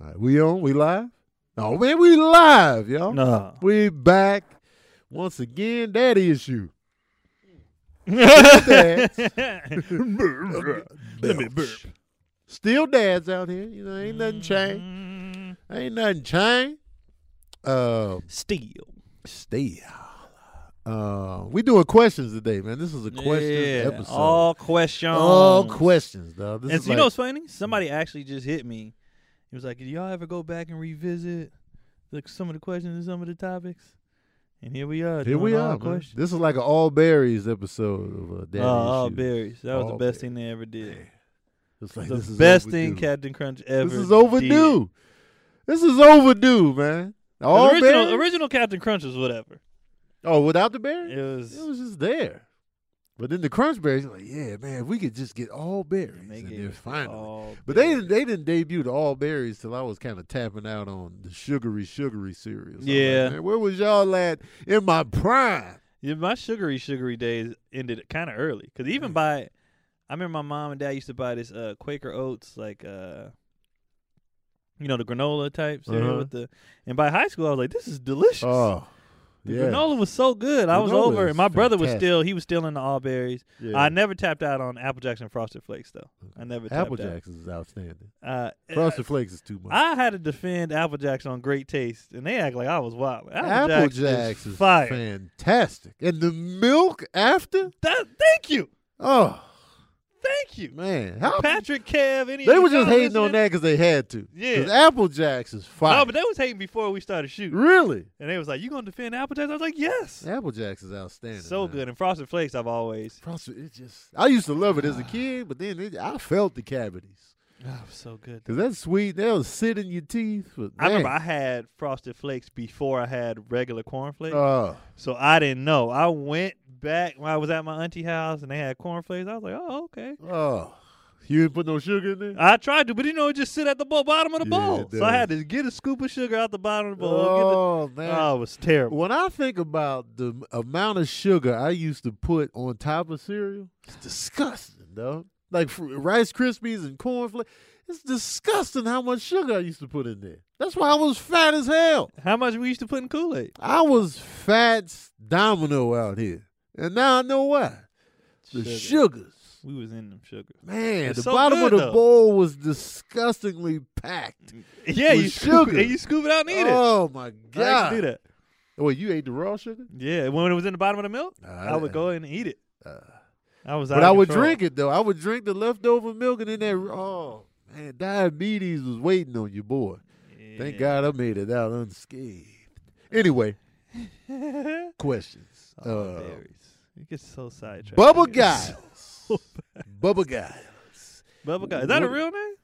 Right, we on? We live? Oh man, we live, y'all. No. We back once again. Daddy issue. dads. Let me burp. Still dads out here. You know, ain't nothing changed. Mm, Ain't nothing changed. Uh, Steel. still. Uh, we doing questions today, man. This is a question yeah, episode. All questions. All questions, dog. This And is you like, know what's funny? Somebody actually just hit me. He was like, "Did y'all ever go back and revisit like some of the questions and some of the topics?" And here we are. here we are. Questions. This is like an all berries episode of uh, Daddy Oh, all Issues. berries. That was All the best berries. thing they ever did. It's like the this is best thing Captain Crunch ever. This is overdue. This is overdue, man. All original, berries? original Captain Crunch was whatever. Oh, without the berries? It was. It was just there. But then the crunch berries, like, yeah, man, if we could just get all berries. And then finally. all But they didn't they didn't debut the all berries till I was kind of tapping out on the sugary, sugary cereals. Like, Yeah. man, where was y'all at in my prime? Yeah, my sugary sugary days ended kind of early because even Mm. by, I remember my mom and dad used to buy this uh, Quaker Oats like uh, you know the granola type cereal Uh-huh. with the, and by high school I was like this is delicious. Oh, the yeah. granola was so good. I was over, and my brother was still he was still in the all berries. yeah. I never tapped out on Apple Jacks and Frosted Flakes though. I never tapped Apple out. Jacks is outstanding. Uh, Frosted Flakes is too much. I had to defend Apple Jacks on great taste, and they act like I was wild. Apple, Apple Jacks, Jacks is is fire. fantastic. And the milk after? That, thank you, Oh, thank you, man. How Patrick, Kev. Any They were just hating on that because they had to. Yeah. Because Apple Jacks is fire. No, but they was hating before we started shooting, really? and they was like, "You gonna defend Apple Jacks?" I was like, "Yes." Apple Jacks is outstanding. So man. good, and Frosted Flakes. I've always. Frosted, it just. I used to love it as a kid, but then it, I felt the cavities Oh, so good. because that sweet they'll sit in your teeth. But I remember I had Frosted Flakes before I had regular cornflakes, Oh, so I didn't know. I went back when I was at my auntie house and they had cornflakes. I was like, "Oh, okay." oh, you didn't put no sugar in there. I tried to, but you know, it just sit at the bottom of the Yeah, bowl. So I had to get a scoop of sugar out the bottom of the bowl. oh the, man. oh, it was terrible. When I think about the amount of sugar I used to put on top of cereal, it's disgusting, though. Like Rice Krispies and cornflakes, it's disgusting how much sugar I used to put in there. That's why I was fat as hell. How much we used to put in Kool Aid? I was fat domino out here, and now I know why. The Sugar. sugars, We was in them sugar. man. It's the so bottom good, of the though. bowl was disgustingly packed. Yeah, you sugar. and you scoop it out and eat it. Oh my god! to do that. Wait, you ate the raw sugar? Yeah, when it was in the bottom of the milk, Nah, I would go in and eat it. Uh, I was, But I would control. drink it though. I would drink the leftover milk and then that. Oh man, diabetes was waiting on you, boy. Thank God I made it out unscathed. Anyway, questions. Oh, uh, berries. It gets so sidetracked. Bubba gets so- Giles. Bubba Giles. Bubba Guy. Is that a real name?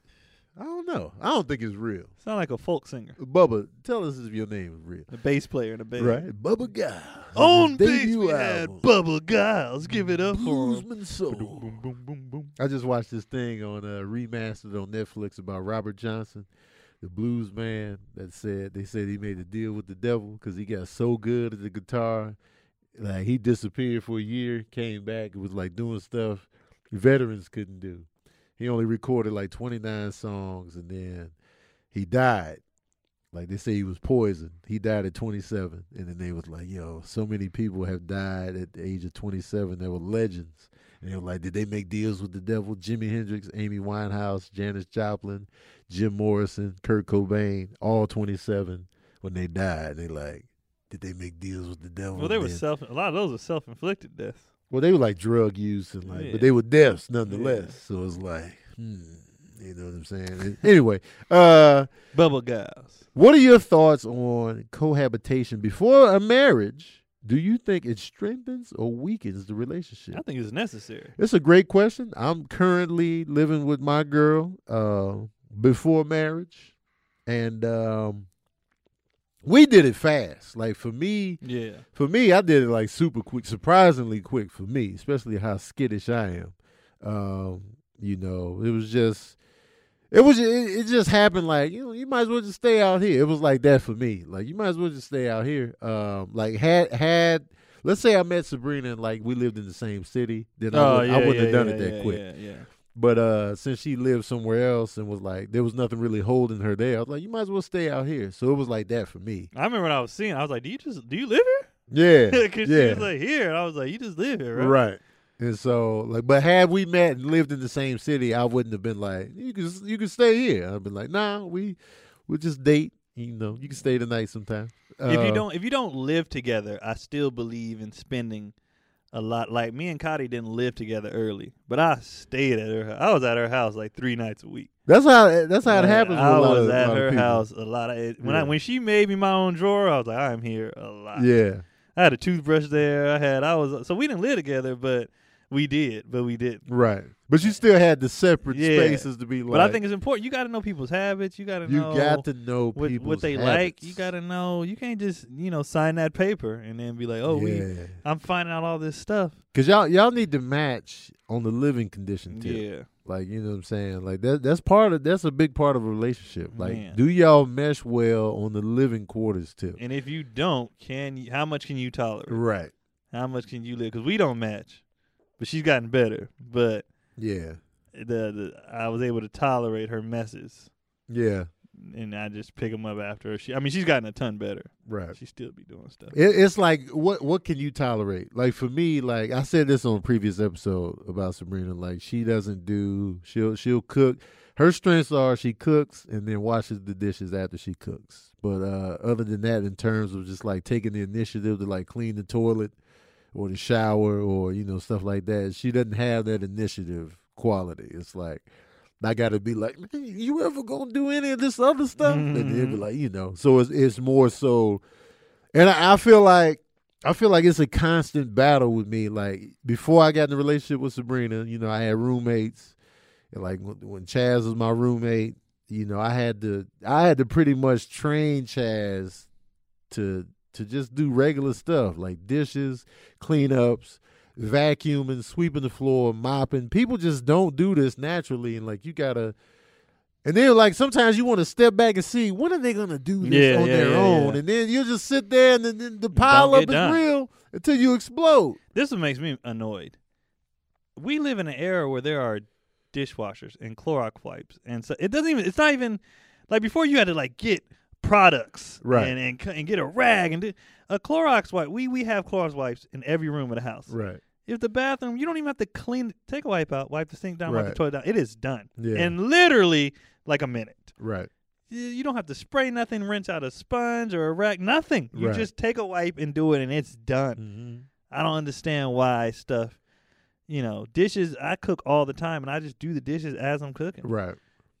I don't know. I don't think it's real. Sound like a folk singer, Bubba, tell us if your name is real. a bass player in a band. Right, Bubba Giles. On bass, we had Bubba Giles. Give it up for him. Bluesman Soul. Boom, boom, boom, boom. I just watched this thing on uh, remastered on Netflix about Robert Johnson, the blues man that said they said he made a deal with the devil because he got so good at the guitar, like he disappeared for a year, came back, was like doing stuff veterans couldn't do. He only recorded like 29 songs and then he died. Like they say he was poisoned. He died at 27. And then they was like, yo, so many people have died at the age of 27 that were legends. And they were like, did they make deals with the devil? Jimi Hendrix, Amy Winehouse, Janis Joplin, Jim Morrison, Kurt Cobain, all 27 when they died. They like, did they make deals with the devil? Well, they were Then- self. A lot of those are self-inflicted deaths. well, they were like drug use and like, Yeah. but they were deaths nonetheless. So it's like, hmm, you know what I'm saying? anyway, uh, Bubba Giles. what are your thoughts on cohabitation before a marriage? Do you think it strengthens or weakens the relationship? I think it's necessary. It's a great question. I'm currently living with my girl uh, before marriage, and um, we did it fast. Like for me, Yeah. for me, I did it like super quick, surprisingly quick for me, especially how skittish I am. Um, you know, it was just, it was, it, it just happened. Like you know, you might as well just stay out here. It was like that for me. Like you might as well just stay out here. Um, like had had. Let's say I met Sabrina and like we lived in the same city, then I, Oh, would, yeah, I wouldn't yeah, have done yeah, it that yeah, quick. Yeah, yeah. But uh, since she lived somewhere else and was like, there was nothing really holding her there, I was like, you might as well stay out here. So it was like that for me. I remember when I was seeing, I was like, "Do you just do you live here?" Yeah, Because she yeah, was like, "Here," and I was like, "You just live here, right?" right. And so, like, but had we met and lived in the same city, I wouldn't have been like, you can you can stay here. I'd been like, nah, we we just date. You know, you can stay tonight sometime. if you Uh, don't if you don't live together, I still believe in spending a lot. Like me and Cotty didn't live together early, but I stayed at her. I was at her house like three nights a week. that's how that's how it Like, happens. I with a lot was of, at her house a lot. Of, it- when I when she made me my own drawer, I was like, I'm here a lot. Yeah, I had a toothbrush there. I had I was so we didn't live together, but we did, but we didn't. right. But you still had the separate Yeah. spaces to be like. but I think it's important. You got to know people's habits. You got to you know got to know what what they habits. like. You got to know. You can't just you know sign that paper and then be like, oh, we. I'm finding out all this stuff. Cause y'all y'all need to match on the living condition too. Yeah. Like you know what I'm saying? Like that that's part of that's a big part of a relationship. Like Man. do y'all mesh well on the living quarters too? And if you don't, can you, how much can you tolerate? Right. How much can you live? Because we don't match, but she's gotten better. But Yeah. the, the I was able to tolerate her messes, Yeah. and I just pick them up after her. She, I mean, she's gotten a ton better. Right. She still be doing stuff. It, it's like what what can you tolerate? Like for me, like I said this on a previous episode about Sabrina. Like she doesn't do she'll she'll cook. Her strengths are she cooks and then washes the dishes after she cooks. But uh other than that, in terms of just like taking the initiative to like clean the toilet or the shower or you know stuff like that, she doesn't have that initiative quality. It's like I got to be like, "Man, you ever gonna do any of this other stuff? And they'll be mm-hmm. like, you know. So it's it's more so, and I, I feel like I feel like it's a constant battle with me. Like before I got in a relationship with Sabrina, you know, I had roommates. And like when, when Chaz was my roommate, you know, I had to I had to pretty much train Chaz to to just do regular stuff like dishes, cleanups, vacuuming, sweeping the floor, mopping. People just don't do this naturally, and like you gotta. And then like sometimes you want to step back and see when are they gonna do this Yeah, on yeah, their yeah, own, and then you just sit there and then the pile up is done. real until you explode. This what makes me annoyed. We live in an era where there are dishwashers and Clorox wipes, and so it doesn't even. It's not even like before. You had to like get products, Right. and and, and get a rag and do, a Clorox wipe. We we have Clorox wipes in every room of the house. Right. If the bathroom, you don't even have to clean. Take a wipe out, wipe the sink down, wipe the toilet down. It is done Yeah. in literally like a minute. Right. You- You don't have to spray nothing, rinse out a sponge or a rag, nothing. You Right. just take a wipe and do it, and it's done. Mm-hmm. I don't understand why stuff. You know, dishes. I cook all the time, and I just do the dishes as I'm cooking. Right.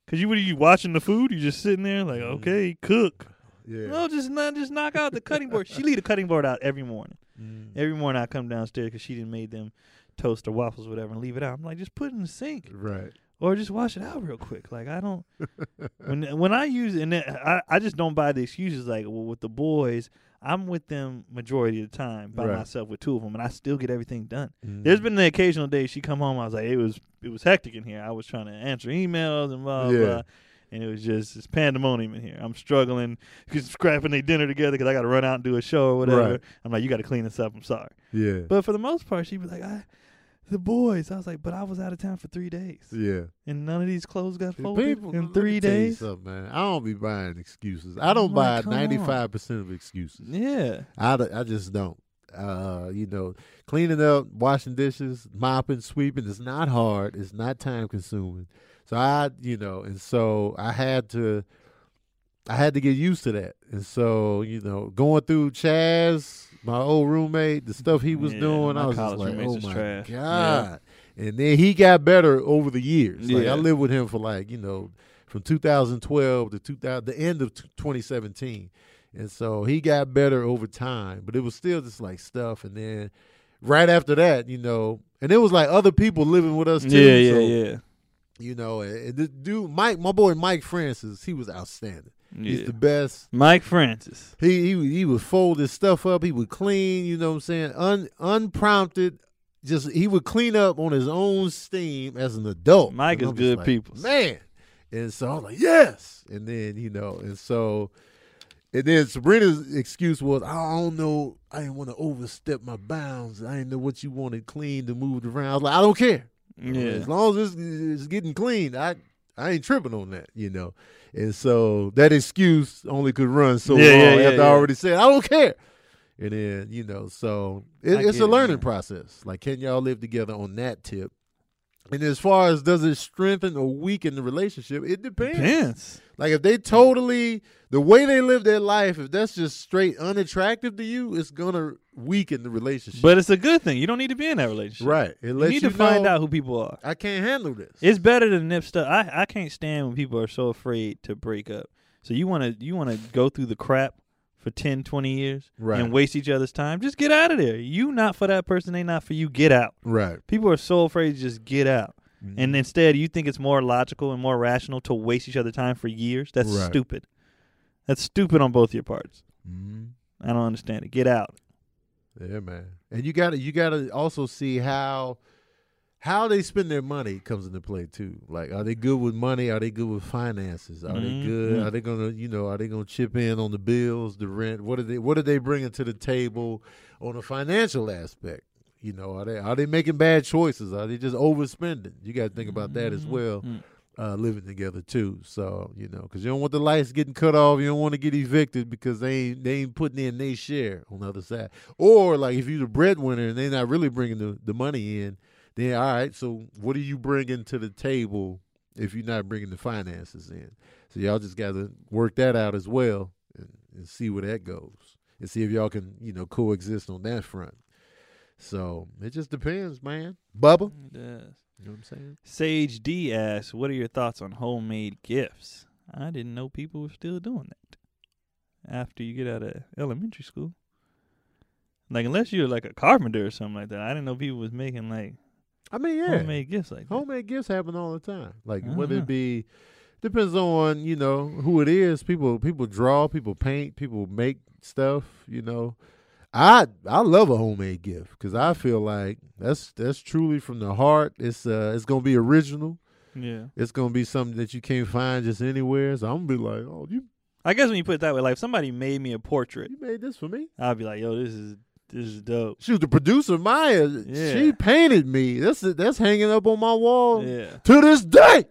Cause you, what are you watching the food? You just sitting there like, Mhm. okay, cook. Yeah. No, just not, just knock out the cutting board. She leave the cutting board out every morning. Mm. Every morning I come downstairs because she didn't made them toast or waffles or whatever and leave it out. I'm like, just put it in the sink Right. Or just wash it out real quick. Like I don't when when I use it, and I I just don't buy the excuses like well with the boys. I'm with them majority of the time by Right. myself with two of them, and I still get everything done. Mm. There's been the occasional day she come home. I was like, it was it was hectic in here. I was trying to answer emails and blah blah, Yeah. blah. and it was just it's pandemonium in here. I'm struggling, scrapping their dinner together because I got to run out and do a show or whatever. Right. I'm like, you got to clean this up. I'm sorry, yeah. but for the most part, she'd be like, I, the boys. I was like, but I was out of town for three days, yeah. and none of these clothes got folded People, in three days. something, man. I don't be buying excuses. I don't buy ninety five percent of excuses. Yeah, I, I just don't. Uh, you know, cleaning up, washing dishes, mopping, sweeping is not hard. It's not time consuming. So I, you know, and so I had to, I had to get used to that. And so, you know, going through Chaz, my old roommate, the stuff he was Yeah, doing, I was just like, oh my trash. god. And then he got better over the years. Like Yeah. I lived with him for like, you know, from 2012 to 2000, the end of 2017. And so he got better over time, but it was still just like stuff. And then right after that, you know, and it was like other people living with us too. yeah, yeah, so, yeah. You know, and, and this dude, Mike, my boy Mike Francis, he was outstanding. He's the best. Mike Francis. He he would- he would fold his stuff up. He would clean. You know what I'm saying? Un unprompted. Just he would clean up on his own steam as an adult. Mike is good like, peoples. man. And so I was like, yes. And then you know, and so, and then Sabrina's excuse was, I don't know, I didn't want to overstep my bounds. I didn't know what you wanted clean to move around. I was like, I don't care. Yeah. As long as it's, it's getting clean, I I ain't tripping on that, you know. And so that excuse only could run so Yeah, long yeah, yeah, after I already said I don't care. And then you know, so it, it's a learning man. process. Like, can y'all live together on that tip? And as far as does it strengthen or weaken the relationship, it depends. Depends. Like if they totally the way they live their life, if that's just straight unattractive to you, it's gonna weaken the relationship. But it's a good thing. You don't need to be in that relationship. right, it You need you to find out who people are. I can't handle this. It's better than nip stuff. I, I can't stand when people are so afraid to break up. So you want to you want to go through the crap for 10, 20 years Right. and waste each other's time. Just get out of there. You not for that person. They not for you. Get out. right, People are so afraid to just get out. Mm-hmm. And instead, you think it's more logical and more rational to waste each other's time for years. That's Right. stupid. That's stupid on both your parts. Mhm. I don't understand it. Get out. yeah, man. And you gotta you gotta also see how how they spend their money comes into play too. Like, are they good with money? Are they good with finances? Are Mhm. they good? Mm. Are they gonna you know Are they gonna chip in on the bills, the rent? What are they What are they bringing to the table on a financial aspect? You know, are they are they making bad choices? Are they just overspending? You got to think about that as Mhm. well. Mm. uh, living together too. So you know, because you don't want the lights getting cut off. You don't want to get evicted because they ain't they ain't putting in their share on the other side. Or like if you're the breadwinner and they're not really bringing the, the money in, then all right. So what are you bringing to the table if you're not bringing the finances in? So y'all just got to work that out as well and, and see where that goes and see if y'all can you know coexist on that front. So it just depends, man. Bubba, It does. you know what I'm saying? Sage D asks, "What are your thoughts on homemade gifts?" I didn't know people were still doing that after you get out of elementary school. Like, unless you're like a carpenter or something like that, I didn't know people was making like I mean, yeah. homemade gifts like that. Homemade gifts happen all the time. Like I whether it be depends on you know who it is. People people draw, people paint, people make stuff. You know, I I love a homemade gift because I feel like that's that's truly from the heart. It's uh it's gonna be original. Yeah, It's gonna be something that you can't find just anywhere. So I'm gonna be like, oh, you I guess when you put it that way, like if somebody made me a portrait, you made this for me. I'd be like, "Yo, this is this is dope." Shoot, the producer Maya, Yeah. she painted me. That's that's hanging up on my wall Yeah, to this day.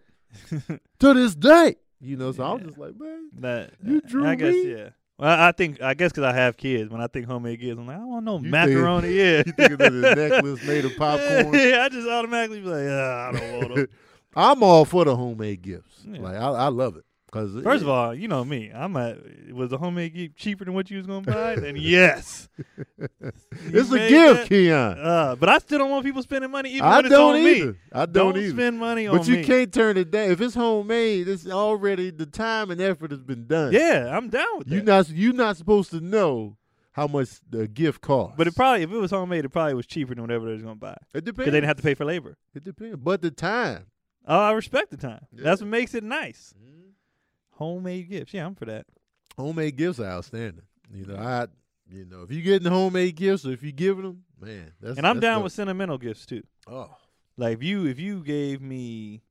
to this day. You know, so I was just like, man, that You drew I guess me? yeah. Well, I think I guess because I have kids. When I think homemade gifts, I'm like, I don't know You macaroni. yeah, you thinking of the necklace made of popcorn? yeah, I just automatically be like, ah, I don't want them. I'm all for the homemade gifts. Yeah. Like I, I love it because First of all, you know me. I'm at was the homemade gift cheaper than what you was gonna buy? Then yes, it's a gift, that? Keon. Uh, but I still don't want people spending money even I when don't on either. me. I don't, Don't either. spend money on but you me. can't turn it down if it's homemade. It's already the time and effort has been done. Yeah, I'm down with you not You're not supposed to know how much the gift costs. but it probably if it was homemade, it probably was cheaper than whatever they was gonna buy it depends. because they didn't have to pay for labor. It depends. But the time. Oh, I respect the time. That's what makes it nice. Homemade gifts. Yeah, I'm for that. homemade gifts are outstanding. You know, I you know, if you're getting homemade gifts or if you're giving them, man, that's And I'm that's down dope. with sentimental gifts too. oh. Like if you if you gave me,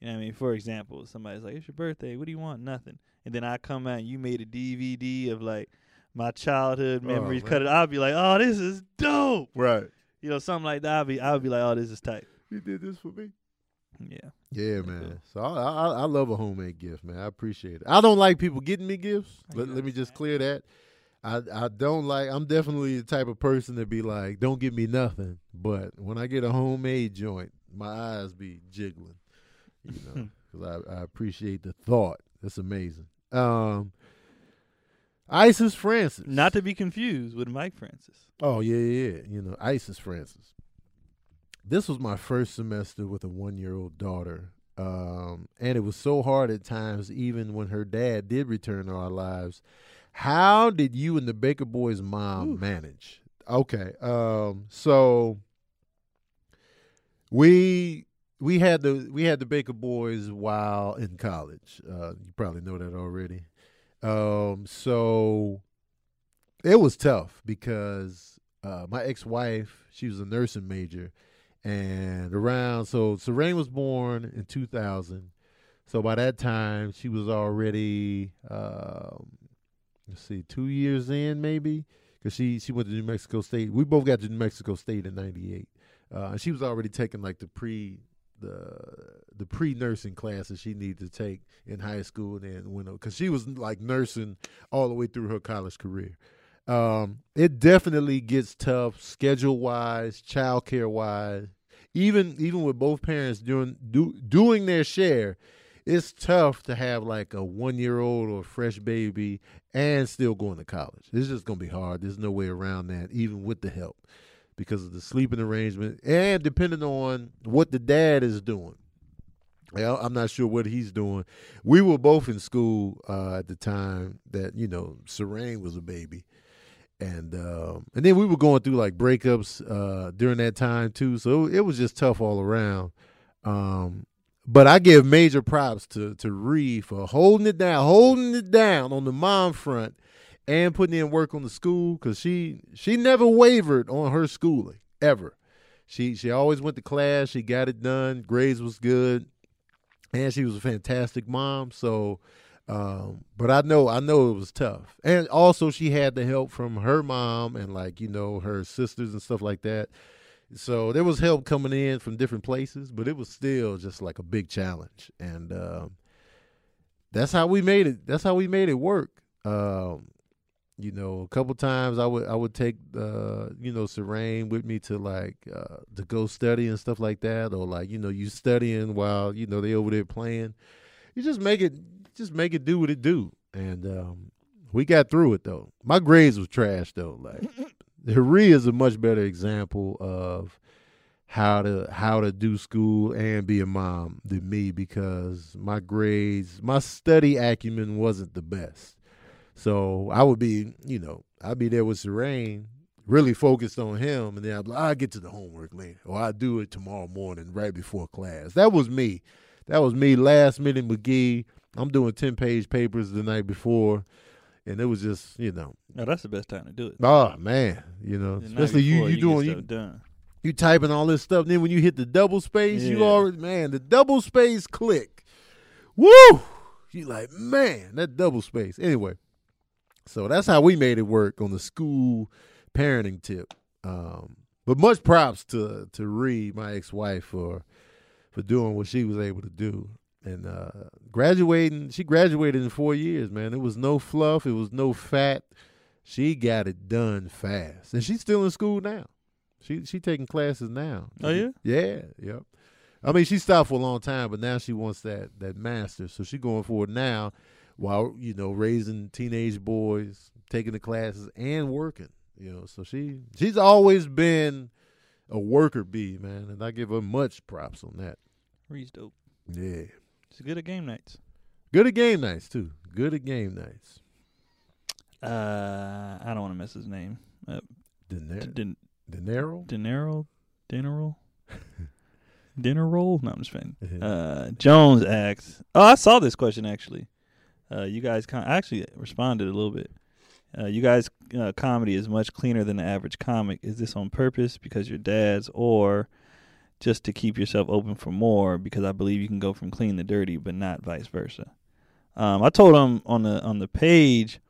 you know I mean, for example, somebody's like, "It's your birthday. What do you want?" Nothing. And then I come out and you made a DVD of like my childhood Oh, memories. man. cut it. I'll be like, "Oh, this is dope." Right. You know, something like that. I'll be I'll be like, "Oh, this is tight." You did this for me. Yeah. Yeah, man. So I, I I love a homemade gift, man. I appreciate it. I don't like people getting me gifts. Let, let me just clear that. I I don't like. I'm definitely the type of person to be like, don't give me nothing. But when I get a homemade joint, my eyes be jiggling. You know, because I, I appreciate the thought. That's amazing. Um, Isis Francis. Not to be confused with Mike Francis. Oh yeah, yeah, yeah. You know, Isis Francis. This was my first semester with a one-year-old daughter, um, and it was so hard at times, even when her dad did return to our lives. How did you and the Baker Boys' mom Oof. manage? Okay, um, so we we had the we had the Baker Boys while in college. Uh, you probably know that already. Um, so it was tough because uh, my ex-wife, she was a nursing major, and around so Serene was born in 2000. So by that time, she was already um, let's see, two years in maybe, because she she went to New Mexico State. We both got to New Mexico State in '98. Uh, and she was already taking like the pre the the pre nursing classes she needed to take in high school, and then went because she was like nursing all the way through her college career. Um, it definitely gets tough schedule wise, child care wise. Even even with both parents doing do, doing their share, it's tough to have like a one year old or a fresh baby and still going to college. It's just gonna be hard. There's no way around that, even with the help because of the sleeping arrangement and depending on what the dad is doing. Well, I'm not sure what he's doing. We were both in school uh, at the time that you know Serene was a baby, and um, and then we were going through like breakups uh, during that time too. So it was just tough all around. Um, but I give major props to to Ree for holding it down, holding it down on the mom front and putting in work on the school because she she never wavered on her schooling ever. She she always went to class. She got it done. Grades was good, and she was a fantastic mom. So, um, but I know I know it was tough, and also she had the help from her mom and like you know her sisters and stuff like that. So there was help coming in from different places, but it was still just like a big challenge, and um, that's how we made it. That's how we made it work. Um, you know, a couple times I would I would take uh, you know, Serene with me to like uh to go study and stuff like that, or like, you know, you studying while, you know, they over there playing. You just make it just make it do what it do. And um we got through it though. My grades was trash though. Like Harry is a much better example of how to how to do school and be a mom than me because my grades my study acumen wasn't the best so I would be, you know, I'd be there with Serene, really focused on him, and then I'd like, I'll get to the homework later, or I'll do it tomorrow morning right before class. That was me. That was me last minute McGee. I'm doing 10 page papers the night before. And it was just, you know. No, that's the best time to do it. Oh man, you know, The especially you you get doing you, done. you typing all this stuff. Then when you hit the double space, you Yeah. already man, the double space click. Woo! You like, man, that double space. Anyway, so that's how we made it work on the school parenting tip. Um, but much props to to Ree, my ex wife, for for doing what she was able to do. And uh, graduating, she graduated in four years, man. It was no fluff, it was no fat. She got it done fast. And she's still in school now. She she taking classes now. Oh, yeah? Yeah, yep. I mean, she stopped for a long time, but now she wants that that master. So she going for it now, while you know raising teenage boys, taking the classes, and working. You know, so she she's always been a worker bee, man, and I give her much props on that. Reed's dope. Yeah, She's good at game nights. good at game nights too. Good at game nights. Uh, I don't want to miss his name. Uh, De, De Niro. De Niro? Dinner roll? Dinner roll? No, I'm just kidding. Uh, Jones asks. Oh, I saw this question actually. Uh, you guys, con- I actually responded a little bit. Uh, you guys, uh, comedy is much cleaner than the average comic. Is this on purpose because you're dads, or just to keep yourself open for more? Because I believe you can go from clean to dirty, but not vice versa. Um, I told him on the on the page,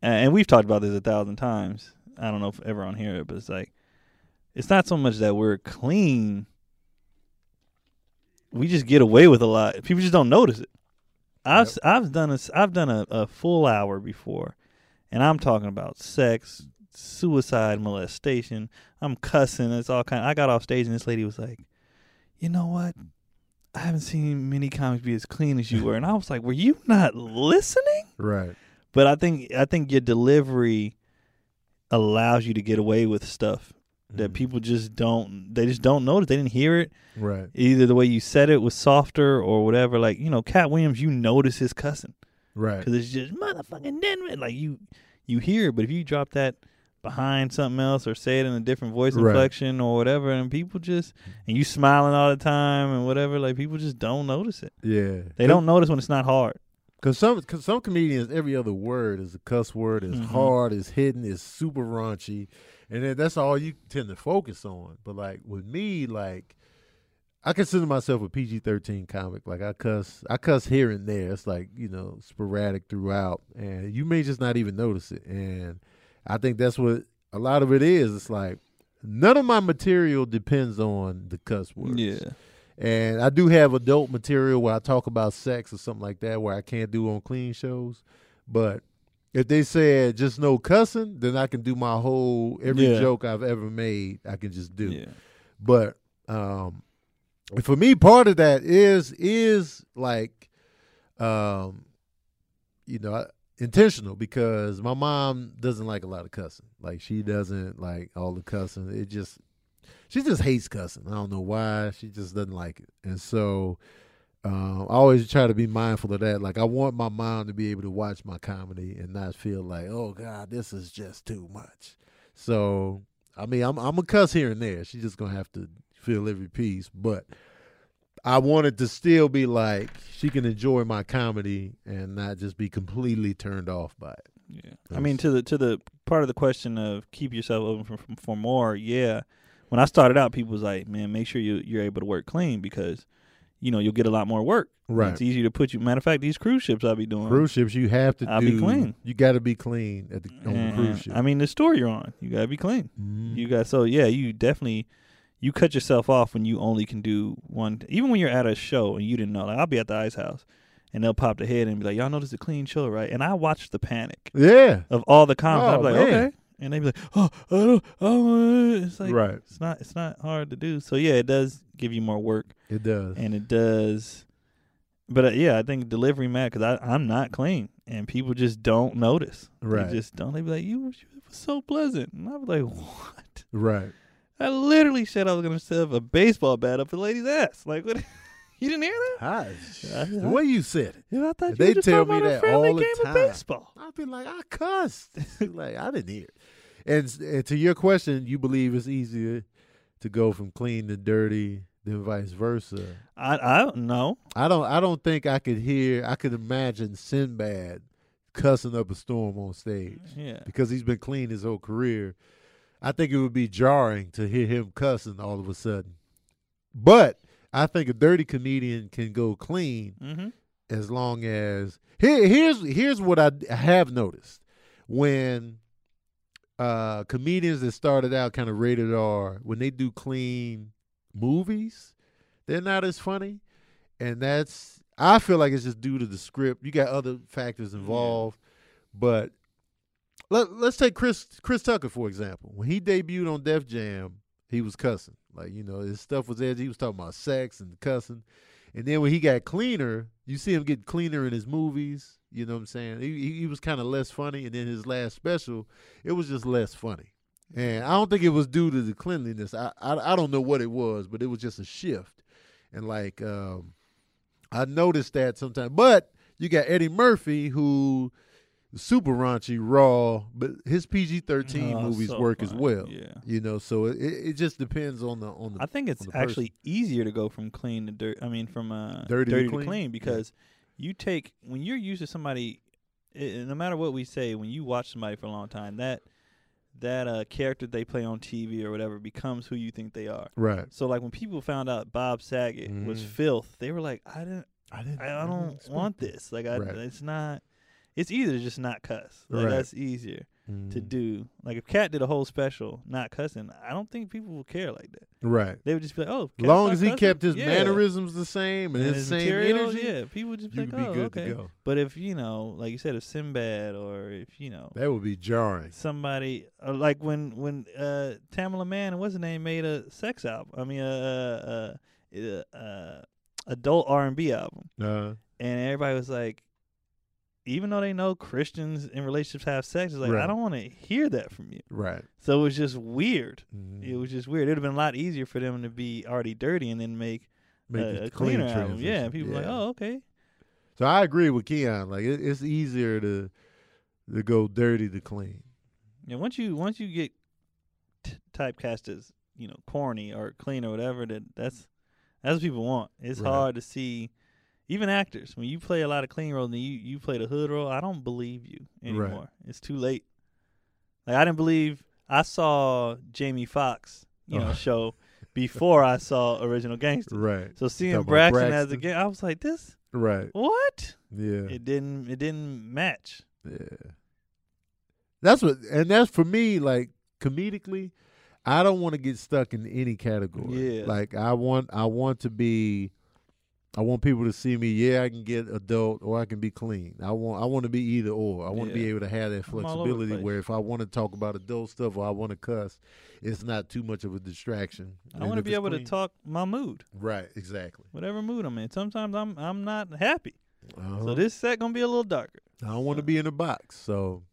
and we've talked about this a thousand times. I don't know if ever on here, but it's like it's not so much that we're clean. We just get away with a lot. People just don't notice it. I've Yep. I've done a I've done a, a full hour before, and I'm talking about sex, suicide, molestation. I'm cussing. It's all kind. I got off stage and this lady was like, "You know what? I haven't seen many comics be as clean as you were." And I was like, "Were you not listening?" Right. But I think I think your delivery allows you to get away with stuff that Mhm. people just don't. They just don't notice. They didn't hear it. Right. Either the way you said it was softer or whatever. Like you know, Katt Williams, you notice his cussing Right. because it's just motherfucking Denver. Like you, you hear it, but if you drop that behind something else or say it in a different voice Right. inflection or whatever, and people just and you smiling all the time and whatever, like people just don't notice it. Yeah. They don't notice when it's not hard. Cause some, cause some comedians, every other word is a cuss word. Is Mhm. hard. Is hidden. Is super raunchy, and then that's all you tend to focus on. But like with me, like I consider myself a PG thirteen comic. Like I cuss, I cuss here and there. It's like you know sporadic throughout, and you may just not even notice it. And I think that's what a lot of it is. It's like none of my material depends on the cuss words. Yeah. And I do have adult material where I talk about sex or something like that where I can't do on clean shows. But if they said just no cussing, then I can do my whole every Yeah. joke I've ever made, I can just do. Yeah. But um for me part of that is is like um you know, I- intentional because my mom doesn't like a lot of cussing. Like she doesn't like all the cussing. It just she just hates cussing. I don't know why. She just doesn't like it. And so um, I always try to be mindful of that. Like I want my mom to be able to watch my comedy and not feel like, oh God, this is just too much. So I mean, I'm I'm a cuss here and there. She's just gonna have to feel every piece, but I wanted to still be like she can enjoy my comedy and not just be completely turned off by it. Yeah. I mean, to the to the part of the question of keep yourself open for, for, for more. Yeah. When I started out, people was like, "Man, make sure you you're able to work clean because, you know, you'll get a lot more work. Right. It's easier to put you. Matter of fact, these cruise ships I'll be doing. Cruise ships, you have to I'll do. be clean. You got to be clean at the, on the cruise ship. I mean, the store you're on, you gotta be clean. Mhm. You got so yeah, you definitely you cut yourself off when you only can do one. Even when you're at a show and you didn't know, like I'll be at the Ice House, and they'll pop the head and be like, "Y'all know this is a clean show, right?" And I watch the panic yeah. of all the comments. Oh, I'm like, man. okay, and they be like, "Oh, don't, oh," it's like right. it's not it's not hard to do. So yeah, it does give you more work, It does. and it does. But uh, yeah, I think delivery mad because I'm not clean, and people just don't notice. Right. They just don't. They be like, "You, you was so pleasant," and I was like, "What?" right. I literally said I was gonna shove a baseball bat up the lady's ass. Like, what? you didn't hear that? Hi. I- the way you said it, Yeah, I thought you They tell me that all the time. baseball. I'd be like, I cussed. like I didn't hear it. And, and to your question, you believe it's easier to go from clean to dirty than vice versa. I I don't know. I don't. I don't think I could hear. I could imagine Sinbad cussing up a storm on stage Yeah, because he's been clean his whole career. I think it would be jarring to hear him cussing all of a sudden. But I think a dirty comedian can go clean mm-hmm. as long as here, here's here's what I have noticed. When uh comedians that started out kind of rated R when they do clean movies they're not as funny. And that's I feel like it's just due to the script. You got other factors involved. But let, let's take Chris Chris Tucker for example when he debuted on Def Jam he was cussing like you know his stuff was edgy he was talking about sex and cussing and then when he got cleaner, you see him get cleaner in his movies. You know what I'm saying? He he, was kind of less funny, and then his last special, it was just less funny. And I don't think it was due to the cleanliness. I I, I don't know what it was, but it was just a shift. And like um, I noticed that sometimes. But you got Eddie Murphy who super raunchy, raw, but his PG-13 Oh, movies so work as well. Yeah. You know, so it, it just depends on the on the I think it's the person. actually easier to go from clean to dirt. I mean, from uh, Dirty to to clean? clean, because you take when you're used to somebody. i no matter what we say, when you watch somebody for a long time, that that uh, character they play on TV or whatever becomes who you think they are. right. So like when people found out Bob Saget was Mhm. filth, they were like, I didn't, I didn't. I, I don't want this. Like I, Right. it's not. It's easier to just not cuss. Like Right. that's easier to Mhm. do. Like if Katt did a whole special not cussing, I don't think people would care like that. Right. They would just be like, "Oh, As long as he cussing? kept his Yeah. mannerisms the same and, and his, his same energy, yeah, people would just be like, "Oh, okay." to go. But if you know, like you said, if Sinbad or if you know That would be jarring. somebody, or like when when uh Tamela Mann and what's his name made a sex album. I mean, uh, uh, uh, uh adult R and B album, Uh, and everybody was like. Even though they know Christians in relationships have sex, it's like Right. I don't want to hear that from you. right. So it was just weird. Mhm. It was just weird. It'd have been a lot easier for them to be already dirty and then make, Make a, a clean cleaner album. transition. Yeah, people were like, oh, okay. So I agree with Keon. Like it, it's easier to to go dirty to clean. Yeah, once you once you get t- typecast as you know corny or clean or whatever, that that's that's what people want. It's Right. hard to see. Even actors, when you play a lot of clean roles and you you play the hood role, I don't believe you anymore. It's too late. Like I didn't believe I saw Jamie Foxx, you know, Oh. show before I saw Original Gangster. Right. So seeing about Braxton, as a Braxton. gang, I was like, this Right. what? Yeah. It didn't it didn't match. Yeah. That's what and that's for me, like comedically, I don't want to get stuck in any category. Yeah. Like I want I want to be I want people to see me, yeah, I can get adult or I can be clean. I want I want to be either or. I want to be able to have that I'm all over the flexibility where if I want to talk about adult stuff or I want to cuss, it's not too much of a distraction. I want to be able clean- to talk my mood, Right, exactly. whatever mood I'm in. Sometimes I'm I'm not happy, Uh-huh. so this set gonna be a little darker. I don't want to be in a box, so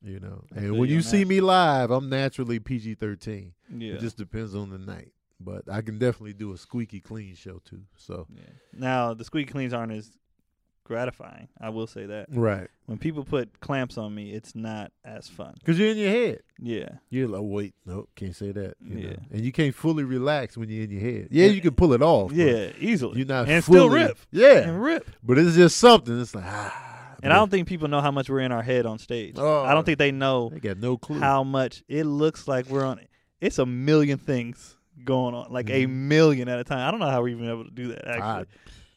you know. And when you you see me live, I'm naturally PG thirteen. Yeah. It just depends on the night, but I can definitely do a squeaky clean show too. So yeah. Now the squeaky cleans aren't as gratifying. I will say that. right, When people put clamps on me, it's not as fun. because you're in your head. Yeah. You're like, wait, nope, can't say that. You Yeah. know? and you can't fully relax when you're in your head. Yeah, you can pull it off. Yeah, easily. you're not and fully, still rip. Yeah, And rip. but it's just something. It's like ah, And I don't think people know how much we're in our head on stage. Oh. I don't think they know they got no clue. how much it looks like we're on. It's a million things going on, like a Mhm. million at a time. I don't know how we're even able to do that actually, I-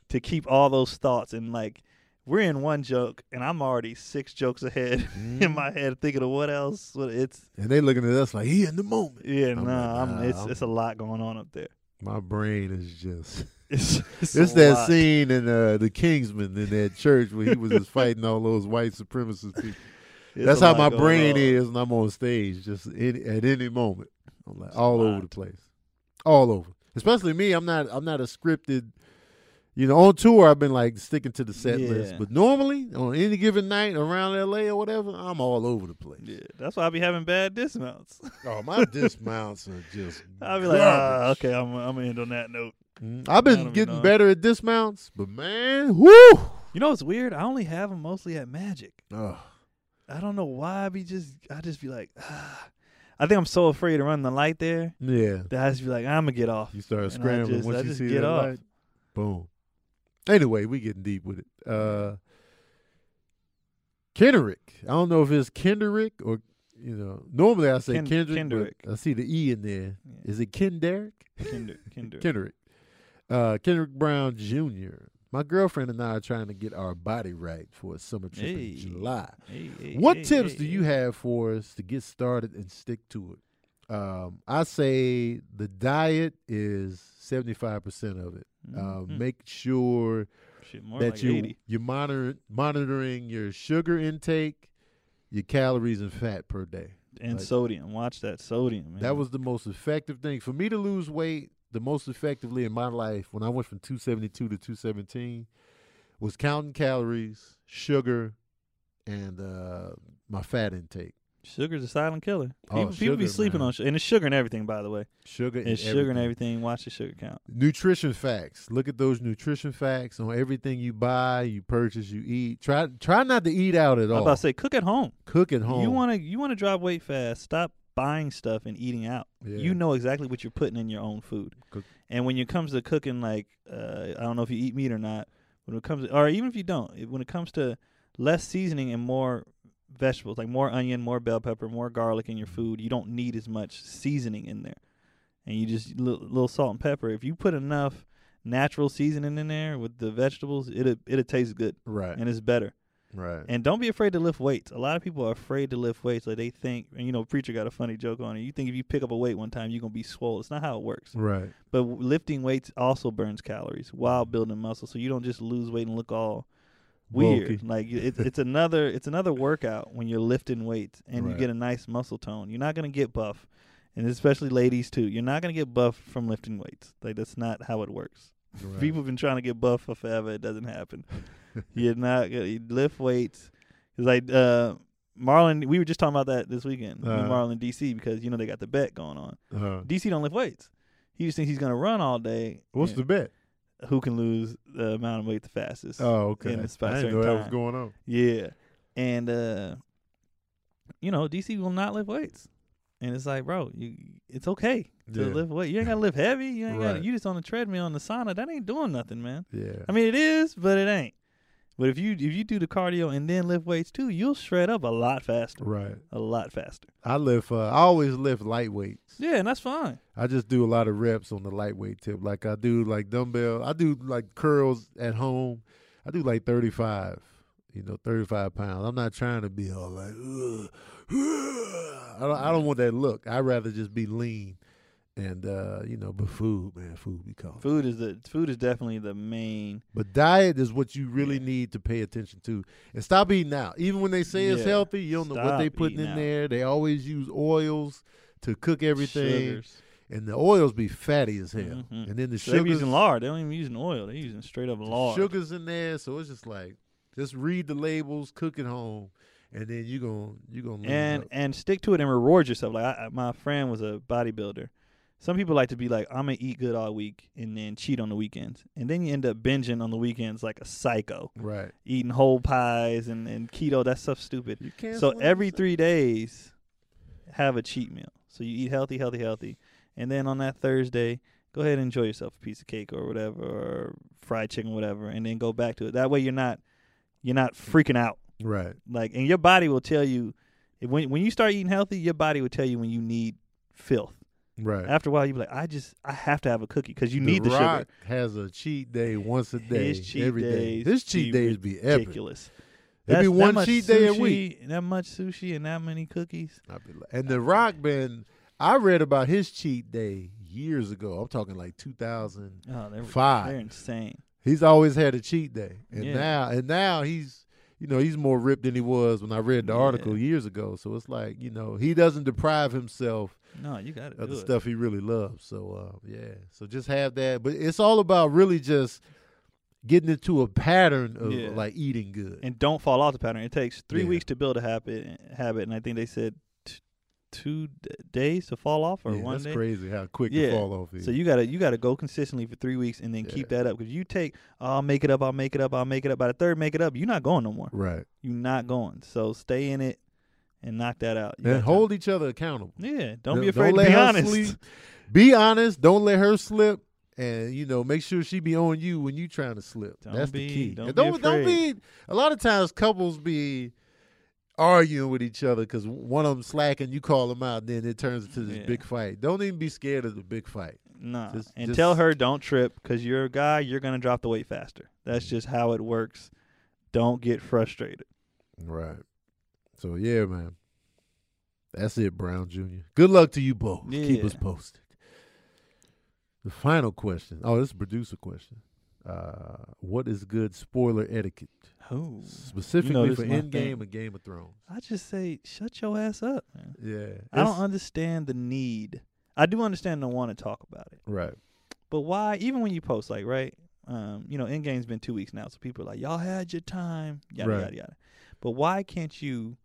to keep all those thoughts and like we're in one joke and I'm already six jokes ahead in Mhm. my head thinking of what else. What it's and they looking at us like he in the moment. yeah, no, like, I'm, nah, it's I'm- it's a lot going on up there. My brain is just. It's it's, It's that lot. scene in uh, the Kingsman in that church where he was just fighting all those white supremacist people. It's That's how my brain on. is when I'm on stage, just any, at any moment. I'm like It's all over the place, all over. Especially me, I'm not. I'm not a scripted. You know, on tour, I've been like sticking to the set list, but normally on any given night around LA or whatever, I'm all over the place. Yeah, that's why I be having bad dismounts. Oh, my dismounts are just. I'll be like, ah, okay, I'm I'm gonna end on that note. Mm, I've been getting know. better at dismounts, but man, whoo! You know what's weird? I only have them mostly at Magic. Oh, I don't know why I be just I just be like ah. I think I'm so afraid to run the light there yeah. that I just be like I'm gonna get off. You start And I scrambling just- once I you just see get that off. light. Boom. Anyway, we getting deep with it. Uh Kendrick. I don't know if it's Kendrick or you know. Normally I say Ken- Kendrick, Kendrick. but I see the E in there. Yeah. Is it Kendrick? Kinder, Kinder. Kendrick. Uh, Kendrick Brown Jr. My girlfriend and I are trying to get our body right for a summer trip Hey. in July. Hey, hey, What tips do you have for us to get started and stick to it? Um, I say the diet is seventy five percent of it. Uh, Mhm. Make sure Shit, that like you you're monitor, monitoring your sugar intake, your calories and fat per day. and like- sodium. Watch that sodium. Man. That was the most effective thing for me to lose weight. The most effectively in my life when I went from 272 to 217 was counting calories, sugar, and uh, my fat intake. sugar's a silent killer. Oh, People, people be sleeping man. on sugar, and it's sugar and everything. By the way, Sugar it's and sugar and everything. Watch the sugar count. Nutrition facts. Look at those nutrition facts on everything you buy, you purchase, you eat. Try try not to eat out at all. about to say, cook at home. Cook at home. You want to you want to drop weight fast. Stop buying stuff and eating out. Yeah. You know exactly what you're putting in your own food. Cook- And when it comes to cooking, like uh, I don't know if you eat meat or not. When it comes, or even if you don't, it- when it comes to less seasoning and more vegetables, like more onion, more bell pepper, more garlic in your food, you don't need as much seasoning in there. And you just little, little salt and pepper. If you put enough natural seasoning in there with the vegetables, it'll it'll taste good right. and it's better. Right. And don't be afraid to lift weights. A lot of people are afraid to lift weights. Like they think, and you know, preacher got a funny joke on it. You think if you pick up a weight one time, you're gonna be swole. It's not how it works. right. But w- lifting weights also burns calories while building muscle, so you don't just lose weight and look all weird. Bulky. Like it, it's another it's another workout when you're lifting weights and you get a nice muscle tone. You're not gonna get buff, and especially ladies too. You're not gonna get buff from lifting weights. Like that's not how it works. right. People have been trying to get buff for forever. It doesn't happen. You're not gonna you lift weights. It's like uh, Marlon. We were just talking about that this weekend. Uh-huh. Marlon DC because you know they got the bet going on. Uh, DC don't lift weights. He just thinks he's gonna run all day. what's the bet? who can lose the amount of weight the fastest? Oh, okay. in a spot- I didn't know that was going on. Yeah, and uh, you know DC will not lift weights, and it's like, bro, you it's okay to Yeah. lift weight. You ain't gotta lift heavy. You ain't gotta. You just on the treadmill on the sauna. That ain't doing nothing, man. Yeah. I mean, it is, but it ain't. But if you if you do the cardio and then lift weights too, you'll shred up a lot faster. right. A lot faster. I lift. Uh, I always lift light weights. Yeah, and that's fine. I just do a lot of reps on the lightweight tip. Like I do like dumbbell. I do like curls at home. I do like thirty five you know, 35 pounds. I'm not trying to be all like, Ugh, I don't, I don't want that look. I'd rather just be lean. And uh, you know, but food, man, food be calling. Food is the food is definitely the main. But diet is what you really Yeah. need to pay attention to, and stop eating out. Even when they say it's healthy, you don't know what they Stop putting in out. there. They always use oils to cook everything, Sugars. and the oils be fatty as hell. Mhm. And then the So they're sugars, using lard. They don't even using oil. They're using straight up lard. sugars in there, so it's just like just read the labels, cook at home, and then you gonna you gonna and and stick to it and reward yourself. Like I- my friend was a bodybuilder. Some people like to be like, I'm gonna eat good all week and then cheat on the weekends, and then you end up binging on the weekends like a psycho, right. eating whole pies and, and keto. That stuff's stupid. You can't. So every three days, have a cheat meal. So you eat healthy, healthy, healthy, and then on that Thursday, go ahead and enjoy yourself a piece of cake or whatever, or fried chicken, whatever, and then go back to it. That way, you're not you're not freaking out. right. Like, and your body will tell you if, when when you start eating healthy, your body will tell you when you need filth. Right. After a while, you be like, I just I have to have a cookie because you the need the Rock sugar. has a cheat day once a day, His cheat every day. days His cheat be days be epic. Ridiculous. It be one cheat day a sushi- week. That much sushi and that many cookies. Like- And the Rock been. I read about his cheat day years ago. I'm talking like 2000. Oh, they're They're insane. He's always had a cheat day, and Yeah. now and now he's you know he's more ripped than he was when I read the Yeah. article years ago. So it's like you know he doesn't deprive himself No, you got it. of do the it. stuff he really loves. So uh, yeah, so just have that. But it's all about really just getting into a pattern of Yeah. like eating good. and don't fall off the pattern. It takes three Yeah. weeks to build a habit. Habit, and I think they said t- two d- days to fall off, or yeah, one that's day. crazy how quick Yeah. the fall off is. So you gotta you gotta go consistently for three weeks and then keep that up. Because you take, oh, I'll make it up, I'll make it up, I'll make it up. By the third, make it up. You're not going no more. right, You're not going. So stay in it and knock that out. You and hold each other accountable. Yeah, don't be Don't- afraid don't to be honest. sleep. Be honest. Don't let her slip. And you know, make sure she be on you when you trying to slip. Don't That's be- the key. don't And be don't don't be. A lot of times, couples be arguing with each other because one of them slacking. You call them out, and then it turns into this Yeah. big fight. Don't even be scared of the big fight. Nah, Just- and just- tell her don't trip because you're a guy. You're gonna drop the weight faster. That's mm. just how it works. Don't get frustrated. Right. So yeah, man. That's it, Brown Jr. Good luck to you both. Keep us posted. The final question. Oh, this is a producer question. Uh, what is good spoiler etiquette? Oh, Specifically this for is my Endgame thing. and Game of Thrones. I just say shut your ass up, man. Yeah. I don't understand the need. I do understand the want to talk about it, Right. but why? Even when you post, like, right? Um, you know, Endgame's been two weeks now, so people are like, "Y'all had your time," yada Right. yada yada. But why can't you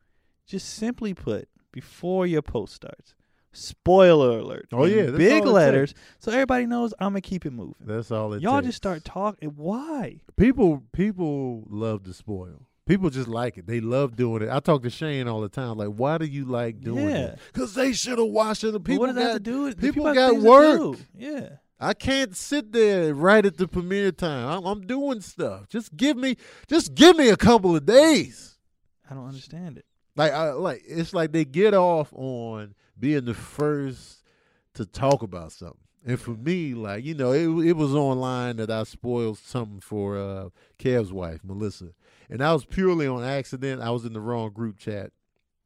just simply put before your post starts, spoiler alert? Oh, yeah, big it letters, so everybody knows I'm gonna keep it moving. That's all it Y'all takes. just start talking. Why? people people love to spoil. People just like it. They love doing it. I talk to Shane all the time. Like, why do you like doing Yeah. it? Because they should have watched it. The People what does that have to do with people have got work. Yeah. I can't sit there right at the premiere time. I'm, I'm doing stuff. Just give me, just give me a couple of days. I don't understand it. Like, I, like it's like they get off on being the first to talk about something. And for me, like you know, it it was online that I spoiled something for uh, Kev's wife, Melissa, and that was purely on accident. I was in the wrong group chat.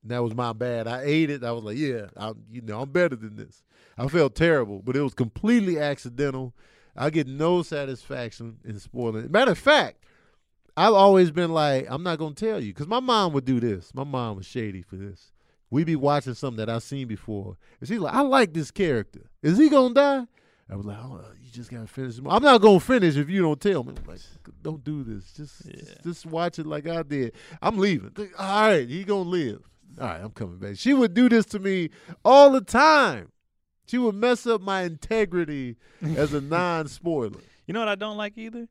And that was my bad. I ate it. I was like, yeah, I, you know, I'm better than this. I felt terrible, but it was completely accidental. I get no satisfaction in spoiling. it. Matter of fact, I've always been like, I'm not gonna tell you, because my mom would do this. My mom was shady for this. We'd be watching something that I've seen before, and she's like, I like this character. Is he gonna die? I was like, oh, you just gotta finish. I'm not gonna finish if you don't tell me. I'm like, don't do this. Just, Yeah. just, just watch it like I did. I'm leaving. All right, he gonna live. All right, I'm coming back. She would do this to me all the time. She would mess up my integrity as a non-spoiler. You know what I don't like either?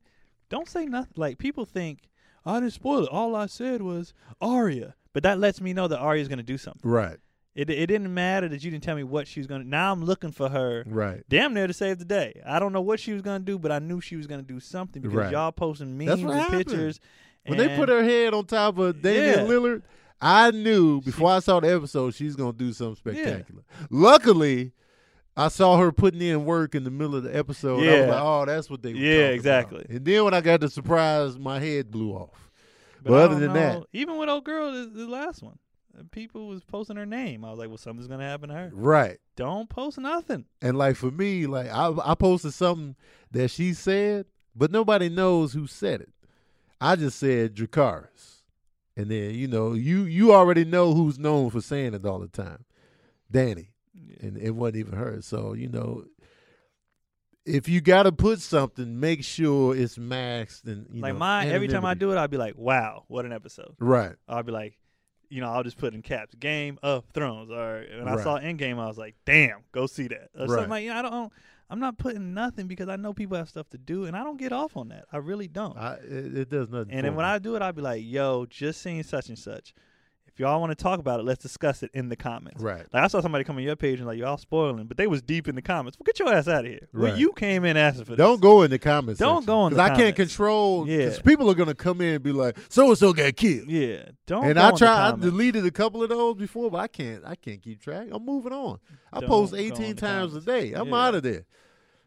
Don't say nothing. Like people think I didn't spoil it. All I said was Arya, but that lets me know that Arya's gonna do something. Right, It it didn't matter that you didn't tell me what she was gonna. Now I'm looking for her. right. Damn near to save the day. I don't know what she was gonna do, but I knew she was gonna do something because Right. y'all posting memes and happened. pictures. When they put her head on top of Damian Yeah. Lillard, I knew before I saw the episode she's gonna do something spectacular. Luckily, I saw her putting in work in the middle of the episode. I was Yeah. like, oh, that's what they were Yeah, talking exactly. about. And then when I got the surprise, my head blew off. But But Well, other don't than that- even with old girl, the, the last one, uh, people was posting her name. I was like, well, something's gonna happen to her. Right. Don't post nothing. And like for me, like I I posted something that she said, but nobody knows who said it. I just said Dracarys. And then, you know, you you already know who's known for saying it all the time. Dany. And it wasn't even her. So, you know, if you gotta put something, make sure it's masked and you like know, mine, every time I do it, I'll be like, wow, what an episode. Right. I'll be like, you know, I'll just put in caps, Game of Thrones. Or when I Right. saw Endgame, I was like, damn, go see that. Or Right. something like, you know, I don't, I'm not putting nothing because I know people have stuff to do, and I don't get off on that. I really don't. I, it, it does nothing. and then when. I do it, I'll be like, yo, just seeing such and such. If y'all want to talk about it, let's discuss it in the comments. Right. Like I saw somebody come on your page and like y'all spoiling, but they was deep in the comments. Well, get your ass out of here. Well, you came in asking for Don't this. go in the comments. Don't section, go in the 'cause I can't comments. control. Because Yeah. people are gonna come in and be like, "So and so got killed." Yeah, don't. and go I in the try. I deleted a couple of those before, but I can't. I can't keep track. I'm moving on. I Don't post 18 the times a day. I'm Yeah. out of there.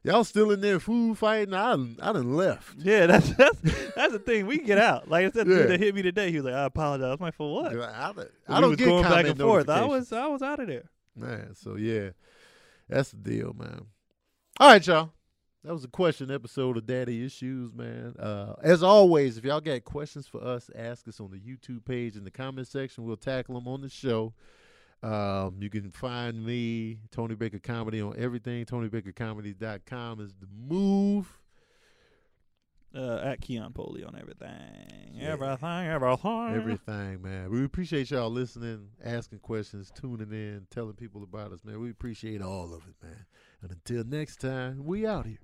Y'all still in there food fighting? I done, I done left. Yeah, that's that's that's the thing. We get out. Like I said, Yeah. dude that hit me today, he was like, "I apologize." I'm like, "For what?" I, I, I don't get going back and forth. I was I was out of there. Man, so yeah, that's the deal, man. All right, y'all. That was a question episode of Daddy Issues, man. Uh, as always, if y'all got questions for us, ask us on the YouTube page in the comment section. We'll tackle them on the show. Um, you can find me, Tony Baker Comedy, on everything. TonyBakerComedy.com is the move. Uh, at Keon Polee on everything, Yeah. everything, everything. Everything, man. We appreciate y'all listening, asking questions, tuning in, telling people about us, man. We appreciate all of it, man. And until next time, we out here.